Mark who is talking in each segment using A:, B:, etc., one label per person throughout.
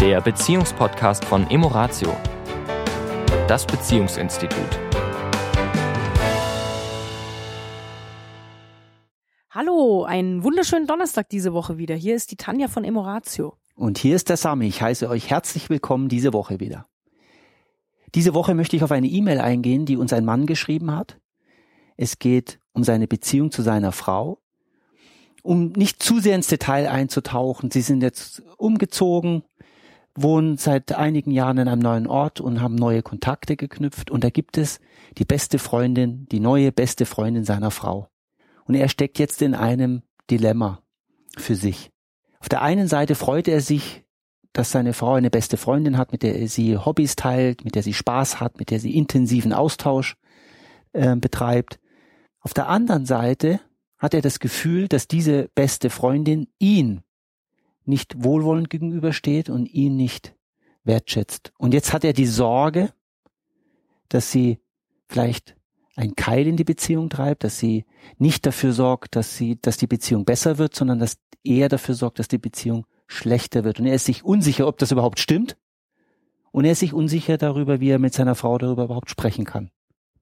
A: der Beziehungspodcast von Emoratio, das Beziehungsinstitut.
B: Hallo, einen wunderschönen Donnerstag diese Woche wieder. Hier ist die Tanja von Emoratio.
C: Und hier ist der Sami. Ich heiße euch herzlich willkommen diese Woche wieder. Diese Woche möchte ich auf eine E-Mail eingehen, die uns ein Mann geschrieben hat. Es geht um seine Beziehung zu seiner Frau. Um nicht zu sehr ins Detail einzutauchen, sie sind jetzt umgezogen, wohnen seit einigen Jahren in einem neuen Ort und haben neue Kontakte geknüpft. Und da gibt es die beste Freundin, die neue beste Freundin seiner Frau. Und er steckt jetzt in einem Dilemma für sich. Auf der einen Seite freut er sich, dass seine Frau eine beste Freundin hat, mit der sie Hobbys teilt, mit der sie Spaß hat, mit der sie intensiven Austausch äh, betreibt. Auf der anderen Seite hat er das Gefühl, dass diese beste Freundin ihn nicht wohlwollend gegenübersteht und ihn nicht wertschätzt. Und jetzt hat er die Sorge, dass sie vielleicht ein Keil in die Beziehung treibt, dass sie nicht dafür sorgt, dass sie, dass die Beziehung besser wird, sondern dass er dafür sorgt, dass die Beziehung schlechter wird. Und er ist sich unsicher, ob das überhaupt stimmt. Und er ist sich unsicher darüber, wie er mit seiner Frau darüber überhaupt sprechen kann.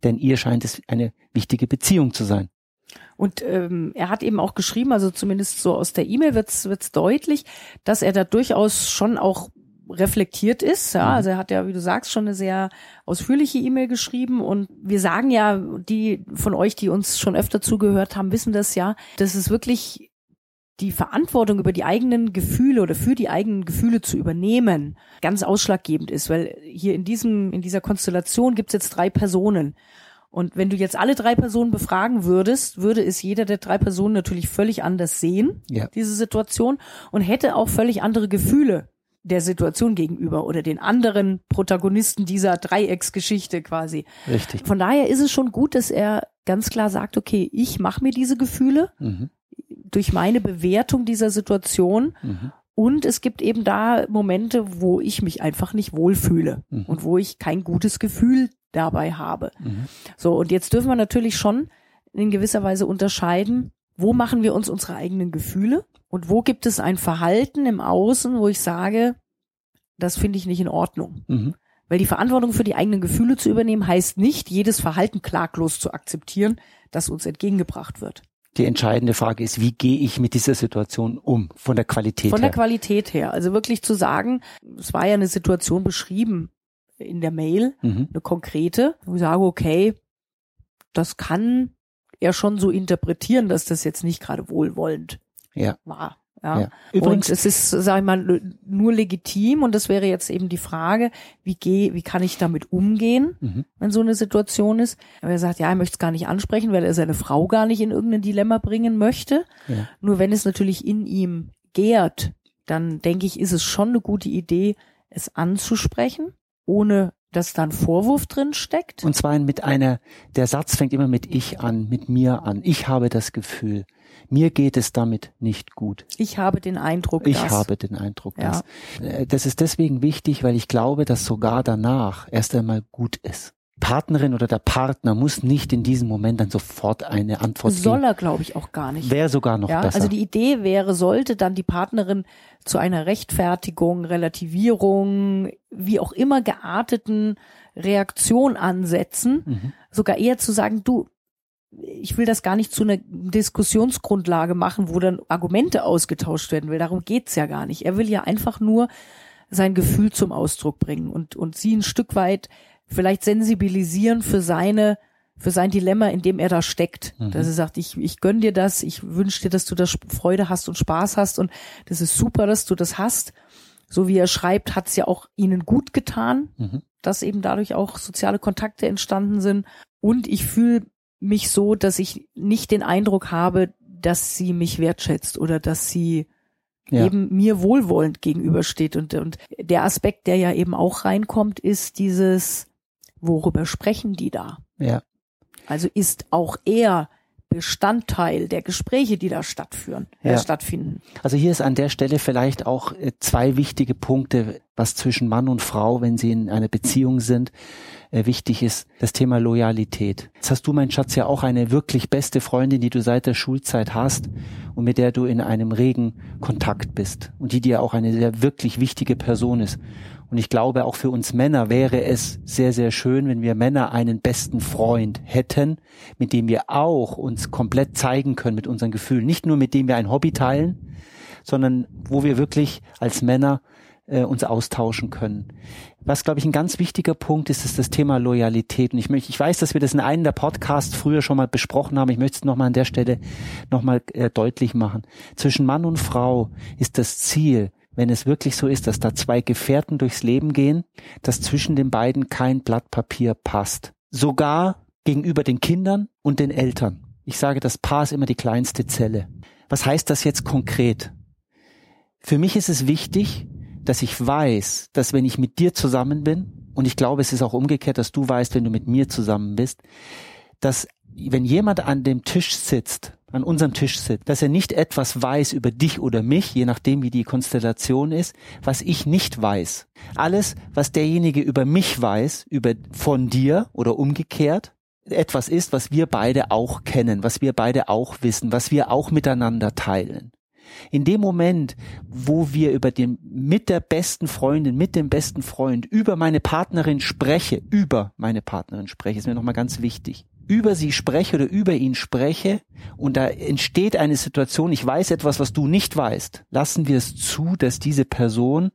C: Denn ihr scheint es eine wichtige Beziehung zu sein.
B: Und ähm, er hat eben auch geschrieben, also zumindest so aus der E-Mail wird's wird's deutlich, dass er da durchaus schon auch reflektiert ist. Ja, mhm. also er hat ja, wie du sagst, schon eine sehr ausführliche E-Mail geschrieben und wir sagen ja, die von euch, die uns schon öfter zugehört haben, wissen das ja, dass es wirklich die Verantwortung über die eigenen Gefühle oder für die eigenen Gefühle zu übernehmen ganz ausschlaggebend ist, weil hier in diesem in dieser Konstellation gibt es jetzt drei Personen und wenn du jetzt alle drei Personen befragen würdest, würde es jeder der drei Personen natürlich völlig anders sehen, ja. diese Situation, und hätte auch völlig andere Gefühle der Situation gegenüber oder den anderen Protagonisten dieser Dreiecksgeschichte quasi.
C: Richtig.
B: Von daher ist es schon gut, dass er ganz klar sagt, okay, ich mache mir diese Gefühle mhm. durch meine Bewertung dieser Situation mhm. Und es gibt eben da Momente, wo ich mich einfach nicht wohlfühle mhm. und wo ich kein gutes Gefühl dabei habe. Mhm. So, und jetzt dürfen wir natürlich schon in gewisser Weise unterscheiden, wo machen wir uns unsere eigenen Gefühle und wo gibt es ein Verhalten im Außen, wo ich sage, das finde ich nicht in Ordnung. Mhm. Weil die Verantwortung für die eigenen Gefühle zu übernehmen, heißt nicht, jedes Verhalten klaglos zu akzeptieren, das uns entgegengebracht wird.
C: Die entscheidende Frage ist, wie gehe ich mit dieser Situation um, von der Qualität her?
B: Von der Qualität her. Also wirklich zu sagen, es war ja eine Situation beschrieben, in der Mail, mhm. eine konkrete, wo ich sage, okay, das kann er schon so interpretieren, dass das jetzt nicht gerade wohlwollend
C: ja.
B: war. Ja. ja. Übrigens, und es ist, sag ich mal, nur legitim und das wäre jetzt eben die Frage, wie gehe, wie kann ich damit umgehen, mhm. wenn so eine Situation ist. Aber er sagt, ja, er möchte es gar nicht ansprechen, weil er seine Frau gar nicht in irgendein Dilemma bringen möchte. Ja. Nur wenn es natürlich in ihm gärt, dann denke ich, ist es schon eine gute Idee, es anzusprechen ohne dass da ein Vorwurf drin steckt?
C: Und zwar mit einer, der Satz fängt immer mit ich an, mit mir an. Ich habe das Gefühl, mir geht es damit nicht gut.
B: Ich habe den Eindruck,
C: ich dass. habe den Eindruck, dass. Ja. Äh, das ist deswegen wichtig, weil ich glaube, dass sogar danach erst einmal gut ist. Partnerin oder der Partner muss nicht in diesem Moment dann sofort eine Antwort
B: geben. Soll er, glaube ich, auch gar nicht.
C: Wäre sogar noch ja, besser.
B: Also die Idee wäre, sollte dann die Partnerin zu einer Rechtfertigung, Relativierung, wie auch immer gearteten Reaktion ansetzen, mhm. sogar eher zu sagen, du, ich will das gar nicht zu einer Diskussionsgrundlage machen, wo dann Argumente ausgetauscht werden will. Darum geht's ja gar nicht. Er will ja einfach nur sein Gefühl zum Ausdruck bringen und, und sie ein Stück weit vielleicht sensibilisieren für seine für sein Dilemma, in dem er da steckt. Mhm. Dass er sagt, ich, ich gönn dir das, ich wünsche dir, dass du da Freude hast und Spaß hast und das ist super, dass du das hast. So wie er schreibt, hat es ja auch ihnen gut getan, mhm. dass eben dadurch auch soziale Kontakte entstanden sind. Und ich fühle mich so, dass ich nicht den Eindruck habe, dass sie mich wertschätzt oder dass sie ja. eben mir wohlwollend gegenübersteht. Und, und der Aspekt, der ja eben auch reinkommt, ist dieses, worüber sprechen die da?
C: Ja.
B: Also ist auch er Bestandteil der Gespräche, die da stattführen, äh, ja. äh, stattfinden.
C: Also hier ist an der Stelle vielleicht auch äh, zwei wichtige Punkte, was zwischen Mann und Frau, wenn sie in einer Beziehung sind, äh, wichtig ist, das Thema Loyalität. Jetzt hast du, mein Schatz, ja auch eine wirklich beste Freundin, die du seit der Schulzeit hast und mit der du in einem regen Kontakt bist und die dir auch eine sehr wirklich wichtige Person ist. Und ich glaube, auch für uns Männer wäre es sehr, sehr schön, wenn wir Männer einen besten Freund hätten, mit dem wir auch uns komplett zeigen können mit unseren Gefühlen. Nicht nur mit dem wir ein Hobby teilen, sondern wo wir wirklich als Männer äh, uns austauschen können. Was, glaube ich, ein ganz wichtiger Punkt ist, ist das Thema Loyalität. Und ich möchte, ich weiß, dass wir das in einem der Podcasts früher schon mal besprochen haben. Ich möchte es nochmal an der Stelle nochmal äh, deutlich machen. Zwischen Mann und Frau ist das Ziel, wenn es wirklich so ist, dass da zwei Gefährten durchs Leben gehen, dass zwischen den beiden kein Blatt Papier passt. Sogar gegenüber den Kindern und den Eltern. Ich sage, das Paar ist immer die kleinste Zelle. Was heißt das jetzt konkret? Für mich ist es wichtig, dass ich weiß, dass wenn ich mit dir zusammen bin, und ich glaube, es ist auch umgekehrt, dass du weißt, wenn du mit mir zusammen bist, dass wenn jemand an dem Tisch sitzt an unserem Tisch sitzt, dass er nicht etwas weiß über dich oder mich, je nachdem wie die Konstellation ist, was ich nicht weiß. Alles, was derjenige über mich weiß, über von dir oder umgekehrt, etwas ist, was wir beide auch kennen, was wir beide auch wissen, was wir auch miteinander teilen. In dem Moment, wo wir über den, mit der besten Freundin, mit dem besten Freund, über meine Partnerin spreche, über meine Partnerin spreche, ist mir nochmal ganz wichtig über sie spreche oder über ihn spreche und da entsteht eine Situation, ich weiß etwas, was du nicht weißt, lassen wir es zu, dass diese Person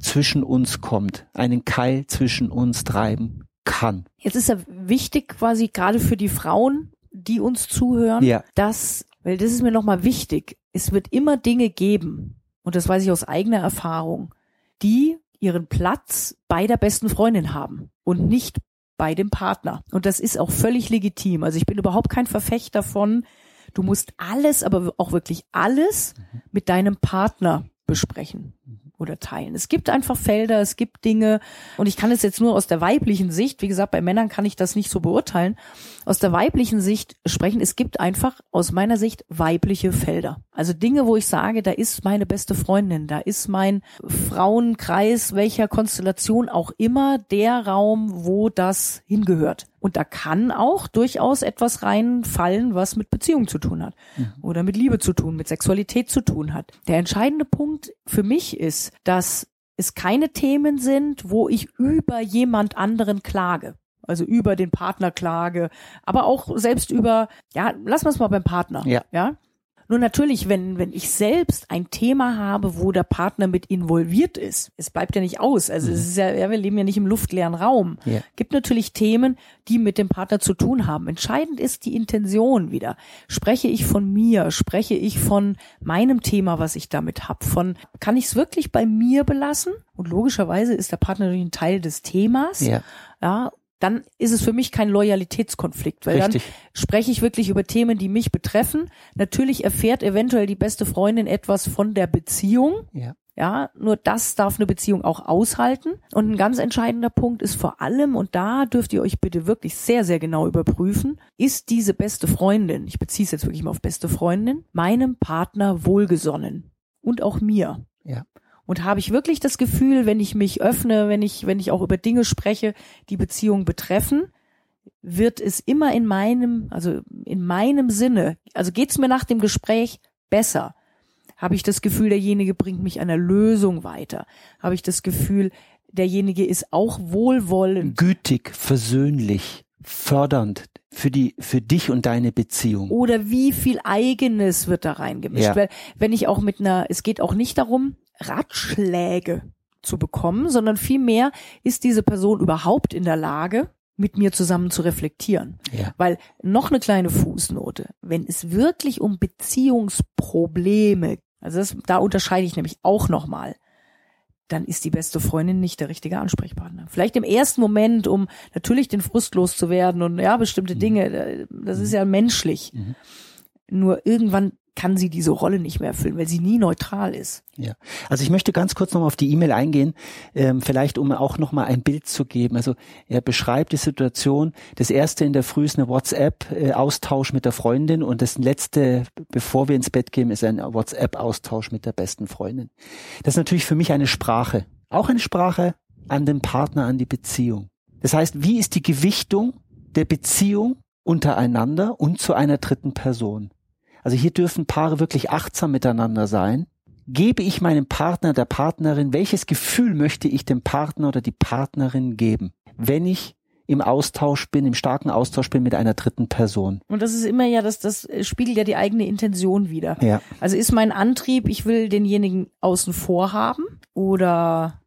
C: zwischen uns kommt, einen Keil zwischen uns treiben kann.
B: Jetzt ist ja wichtig quasi gerade für die Frauen, die uns zuhören, ja. dass, weil das ist mir nochmal wichtig, es wird immer Dinge geben, und das weiß ich aus eigener Erfahrung, die ihren Platz bei der besten Freundin haben und nicht bei dem Partner. Und das ist auch völlig legitim. Also ich bin überhaupt kein Verfechter von, du musst alles, aber auch wirklich alles mit deinem Partner besprechen oder teilen. Es gibt einfach Felder, es gibt Dinge und ich kann es jetzt nur aus der weiblichen Sicht, wie gesagt, bei Männern kann ich das nicht so beurteilen, aus der weiblichen Sicht sprechen. Es gibt einfach aus meiner Sicht weibliche Felder. Also Dinge, wo ich sage, da ist meine beste Freundin, da ist mein Frauenkreis, welcher Konstellation auch immer, der Raum, wo das hingehört. Und da kann auch durchaus etwas reinfallen, was mit Beziehung zu tun hat mhm. oder mit Liebe zu tun, mit Sexualität zu tun hat. Der entscheidende Punkt für mich ist, dass es keine Themen sind, wo ich über jemand anderen klage. Also über den Partner klage, aber auch selbst über, ja, lassen wir es mal beim Partner. Ja. ja? Nur natürlich, wenn, wenn ich selbst ein Thema habe, wo der Partner mit involviert ist, es bleibt ja nicht aus. Also mhm. es ist ja, ja, wir leben ja nicht im luftleeren Raum. Ja. Gibt natürlich Themen, die mit dem Partner zu tun haben. Entscheidend ist die Intention wieder. Spreche ich von mir? Spreche ich von meinem Thema, was ich damit hab? Von, kann ich es wirklich bei mir belassen? Und logischerweise ist der Partner natürlich ein Teil des Themas. Ja. Ja, dann ist es für mich kein Loyalitätskonflikt, weil Richtig. dann spreche ich wirklich über Themen, die mich betreffen. Natürlich erfährt eventuell die beste Freundin etwas von der Beziehung. Ja. Ja, nur das darf eine Beziehung auch aushalten. Und ein ganz entscheidender Punkt ist vor allem, und da dürft ihr euch bitte wirklich sehr, sehr genau überprüfen, ist diese beste Freundin, ich beziehe es jetzt wirklich mal auf beste Freundin, meinem Partner wohlgesonnen. Und auch mir. Ja. Und habe ich wirklich das Gefühl, wenn ich mich öffne, wenn ich, wenn ich auch über Dinge spreche, die Beziehung betreffen, wird es immer in meinem, also in meinem Sinne, also geht's mir nach dem Gespräch besser? Habe ich das Gefühl, derjenige bringt mich einer Lösung weiter? Habe ich das Gefühl, derjenige ist auch wohlwollend?
C: Gütig, versöhnlich, fördernd für die, für dich und deine Beziehung.
B: Oder wie viel eigenes wird da reingemischt? Ja. Weil, wenn ich auch mit einer, es geht auch nicht darum, Ratschläge zu bekommen, sondern vielmehr ist diese Person überhaupt in der Lage, mit mir zusammen zu reflektieren. Ja. Weil noch eine kleine Fußnote, wenn es wirklich um Beziehungsprobleme, also das, da unterscheide ich nämlich auch nochmal, dann ist die beste Freundin nicht der richtige Ansprechpartner. Vielleicht im ersten Moment, um natürlich den Frust loszuwerden und ja, bestimmte mhm. Dinge, äh, das ist ja menschlich. Mhm. Nur irgendwann kann sie diese Rolle nicht mehr erfüllen, weil sie nie neutral ist.
C: Ja, also ich möchte ganz kurz nochmal auf die E-Mail eingehen, ähm, vielleicht um auch nochmal ein Bild zu geben. Also er beschreibt die Situation, das erste in der Früh ist eine WhatsApp-Austausch mit der Freundin und das letzte, bevor wir ins Bett gehen, ist ein WhatsApp-Austausch mit der besten Freundin. Das ist natürlich für mich eine Sprache, auch eine Sprache an den Partner, an die Beziehung. Das heißt, wie ist die Gewichtung der Beziehung untereinander und zu einer dritten Person? Also hier dürfen Paare wirklich achtsam miteinander sein. Gebe ich meinem Partner, der Partnerin, welches Gefühl möchte ich dem Partner oder die Partnerin geben, wenn ich im Austausch bin, im starken Austausch bin mit einer dritten Person.
B: Und das ist immer ja, das, das spiegelt ja die eigene Intention wieder.
C: Ja.
B: Also ist mein Antrieb, ich will denjenigen außen vor haben oder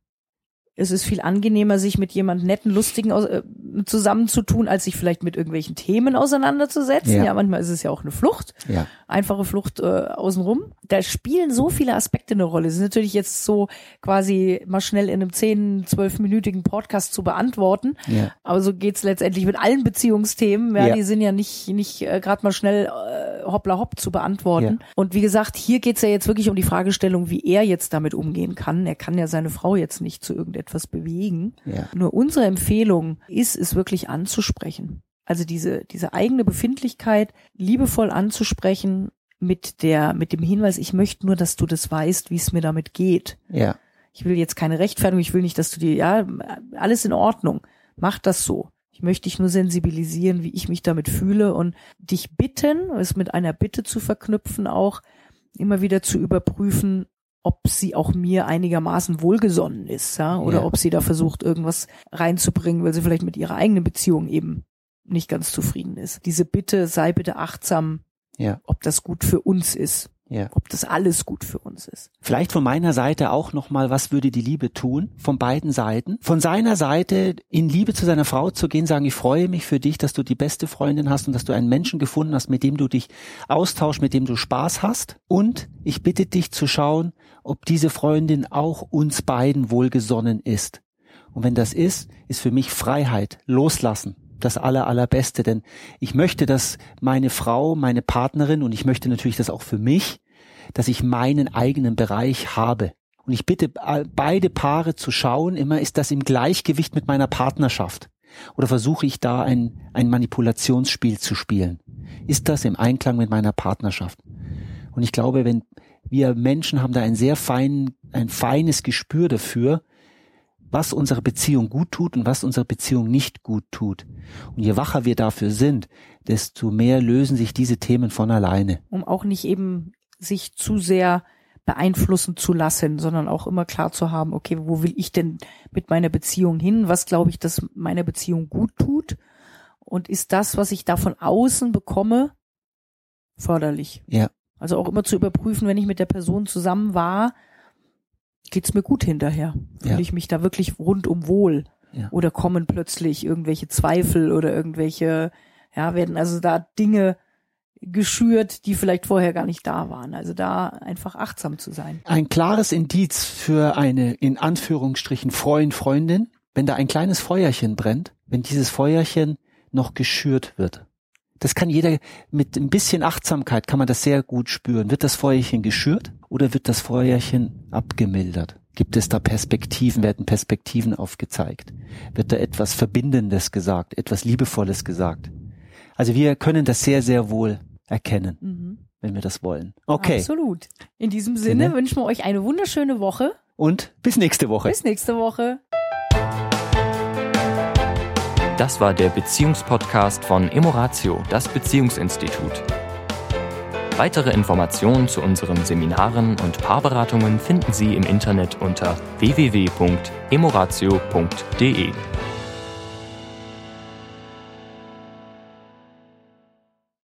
B: es ist viel angenehmer, sich mit jemand netten, lustigen äh, zusammenzutun, als sich vielleicht mit irgendwelchen Themen auseinanderzusetzen. Ja. ja, manchmal ist es ja auch eine Flucht,
C: ja.
B: einfache Flucht äh, außenrum. Da spielen so viele Aspekte eine Rolle. Es ist natürlich jetzt so quasi mal schnell in einem 10, 12-minütigen Podcast zu beantworten.
C: Ja.
B: Aber so geht's letztendlich mit allen Beziehungsthemen. Ja,
C: Ja.
B: Die sind ja nicht, nicht äh, gerade mal schnell äh, hoppla hopp zu beantworten.
C: Ja.
B: Und wie gesagt, hier geht's ja jetzt wirklich um die Fragestellung, wie er jetzt damit umgehen kann. Er kann ja seine Frau jetzt nicht zu irgendetwas bewegen.
C: Ja.
B: Nur unsere Empfehlung ist, es wirklich anzusprechen. Also diese, diese eigene Befindlichkeit liebevoll anzusprechen mit der, mit dem Hinweis, ich möchte nur, dass du das weißt, wie es mir damit geht.
C: Ja.
B: Ich will jetzt keine Rechtfertigung, ich will nicht, dass du dir, ja, alles in Ordnung. Mach das so. Ich möchte dich nur sensibilisieren, wie ich mich damit fühle und dich bitten, es mit einer Bitte zu verknüpfen, auch immer wieder zu überprüfen, ob sie auch mir einigermaßen wohlgesonnen ist, ja, oder
C: Ja.
B: ob sie da versucht, irgendwas reinzubringen, weil sie vielleicht mit ihrer eigenen Beziehung eben nicht ganz zufrieden ist. Diese Bitte, sei bitte achtsam,
C: Ja.
B: ob das gut für uns ist,
C: Ja.
B: ob das alles gut für uns ist.
C: Vielleicht von meiner Seite auch nochmal, was würde die Liebe tun? Von beiden Seiten. Von seiner Seite in Liebe zu seiner Frau zu gehen, sagen, ich freue mich für dich, dass du die beste Freundin hast und dass du einen Menschen gefunden hast, mit dem du dich austauschst, mit dem du Spaß hast. Und ich bitte dich zu schauen, ob diese Freundin auch uns beiden wohlgesonnen ist. Und wenn das ist, ist für mich Freiheit, loslassen. Das aller, allerbeste, denn ich möchte, dass meine Frau, meine Partnerin und ich möchte natürlich das auch für mich, dass ich meinen eigenen Bereich habe. Und ich bitte beide Paare zu schauen, immer ist das im Gleichgewicht mit meiner Partnerschaft? Oder versuche ich da ein, ein Manipulationsspiel zu spielen? Ist das im Einklang mit meiner Partnerschaft? Und ich glaube, wenn wir Menschen haben da ein sehr fein, ein feines Gespür dafür, was unsere Beziehung gut tut und was unsere Beziehung nicht gut tut. Und je wacher wir dafür sind, desto mehr lösen sich diese Themen von alleine.
B: um auch nicht eben sich zu sehr beeinflussen zu lassen, sondern auch immer klar zu haben, okay, wo will ich denn mit meiner Beziehung hin? Was glaube ich, dass meiner Beziehung gut tut? Und ist das, was ich da von außen bekomme, förderlich?
C: Ja.
B: Also auch immer zu überprüfen, wenn ich mit der Person zusammen war, geht's mir gut hinterher? Fühle
C: Ja.
B: ich mich da wirklich rundum wohl?
C: Ja.
B: Oder kommen plötzlich irgendwelche Zweifel oder irgendwelche, ja, werden also da Dinge geschürt, die vielleicht vorher gar nicht da waren. Also da einfach achtsam zu sein.
C: Ein klares Indiz für eine in Anführungsstrichen Freund, Freundin, wenn da ein kleines Feuerchen brennt, wenn dieses Feuerchen noch geschürt wird. Das kann jeder mit ein bisschen Achtsamkeit kann man das sehr gut spüren. Wird das Feuerchen geschürt oder wird das Feuerchen abgemildert? Gibt es da Perspektiven, werden Perspektiven aufgezeigt? Wird da etwas Verbindendes gesagt, etwas Liebevolles gesagt? Also wir können das sehr, sehr wohl erkennen,
B: Mhm.
C: wenn wir das wollen. Okay.
B: Absolut. In diesem Sinne
C: Sinne.
B: wünschen wir euch eine wunderschöne Woche.
C: Und bis nächste Woche.
B: Bis nächste Woche.
A: Das war der Beziehungspodcast von Emoratio, das Beziehungsinstitut. Weitere Informationen zu unseren Seminaren und Paarberatungen finden Sie im Internet unter www.emoratio.de.